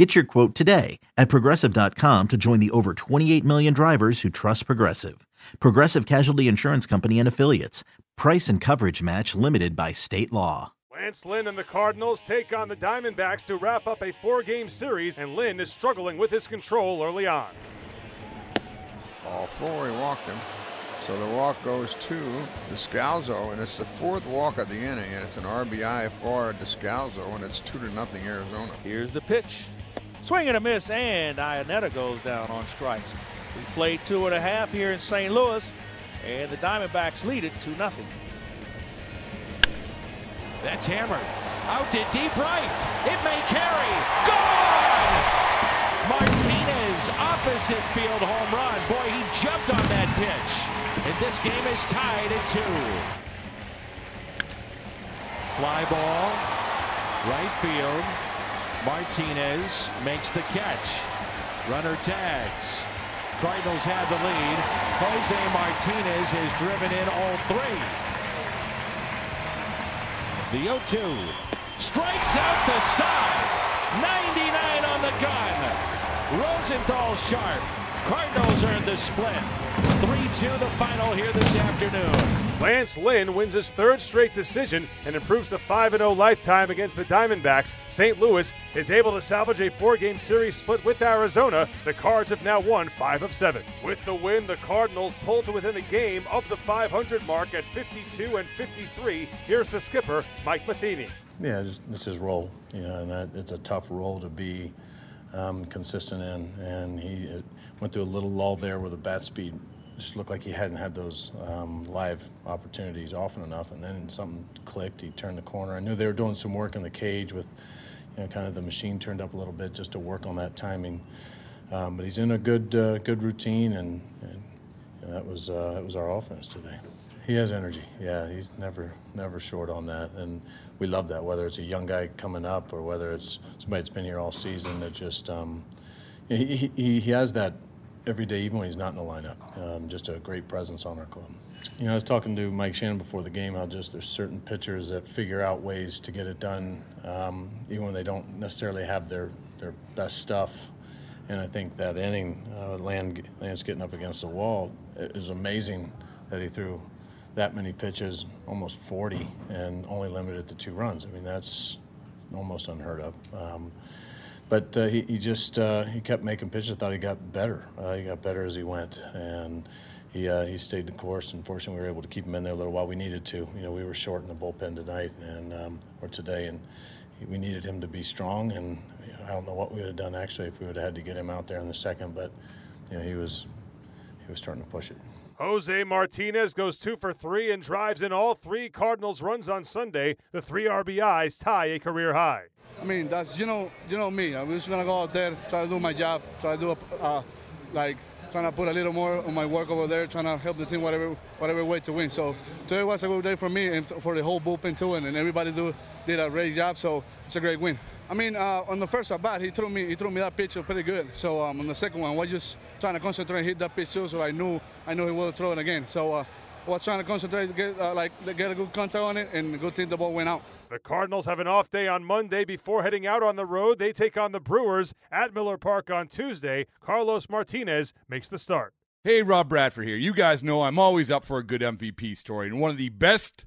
Get your quote today at progressive.com to join the over 28 million drivers who trust Progressive. Progressive Casualty Insurance Company and Affiliates. Price and coverage match limited by state law. Lance Lynn and the Cardinals take on the Diamondbacks to wrap up a four game series, and Lynn is struggling with his control early on. All four, he walked him. So the walk goes to Descalso, and it's the fourth walk of the inning, and it's an RBI for Descalso, and it's two to nothing Arizona. Here's the pitch. Swing and a miss, and Iannetta goes down on strikes. We played two and a half here in St. Louis, and the Diamondbacks lead it 2 0. That's hammered. Out to deep right. It may carry. Gone! Martinez, opposite field home run. Boy, he jumped on that pitch. And this game is tied at two. Fly ball, right field. Martinez makes the catch. Runner tags. Cardinals have the lead. Jose Martinez has driven in all three. The 0-2 strikes out the side. 99 on the gun. Rosenthal sharp. Cardinals earn the split. 3-2 the final here this afternoon. Lance Lynn wins his third straight decision and improves to 5-0 lifetime against the Diamondbacks. St. Louis is able to salvage a four-game series split with Arizona. The Cards have now won 5 of 7. With the win, the Cardinals pull to within a game of the 500 mark at 52 and 53. Here's the skipper, Mike Matheny. Yeah, just, it's his role, you know, and it's a tough role to be um, consistent in. And he uh, went through a little lull there where the bat speed just looked like he hadn't had those um, live opportunities often enough. And then something clicked. He turned the corner. I knew they were doing some work in the cage with, you know, kind of the machine turned up a little bit just to work on that timing. Um, but he's in a good uh, good routine, and, and you know, that was uh, that was our offense today. He has energy. Yeah, he's never never short on that, and we love that. Whether it's a young guy coming up or whether it's somebody that's been here all season, that just um, he, he he has that every day, even when he's not in the lineup. Um, just a great presence on our club. You know, I was talking to Mike Shannon before the game how just there's certain pitchers that figure out ways to get it done, um, even when they don't necessarily have their their best stuff. And I think that inning, uh, Land, Lance getting up against the wall, was amazing that he threw that many pitches, almost 40, and only limited to two runs. I mean, that's almost unheard of. Um, but uh, he, he just uh, he kept making pitches. I thought he got better. Uh, he got better as he went, and he uh, he stayed the course. Unfortunately, we were able to keep him in there a little while. We needed to. You know, we were short in the bullpen tonight and um, or today, and we needed him to be strong. And you know, I don't know what we would have done actually if we would have had to get him out there in the second, but you know, he was he was starting to push it. Jose Martinez goes two for three and drives in all three Cardinals runs on Sunday. The three RBIs tie a career high. I mean, that's you know, you know me. I'm just gonna go out there, try to do my job, try to do a, uh, like trying to put a little more on my work over there, trying to help the team whatever whatever way to win. So today was a good day for me and for the whole bullpen too, and, and everybody do did a great job. So it's a great win. I mean, uh, on the first at bat, he threw me he threw me that pitch pretty good. So um, on the second one, I was just trying to concentrate and hit that pitch too. So I knew I knew he would throw it again. So uh, I was trying to concentrate, get uh, like get a good contact on it, and good thing the ball went out. The Cardinals have an off day on Monday before heading out on the road. They take on the Brewers at Miller Park on Tuesday. Carlos Martinez makes the start. Hey, Rob Bradford here. You guys know I'm always up for a good MVP story, and one of the best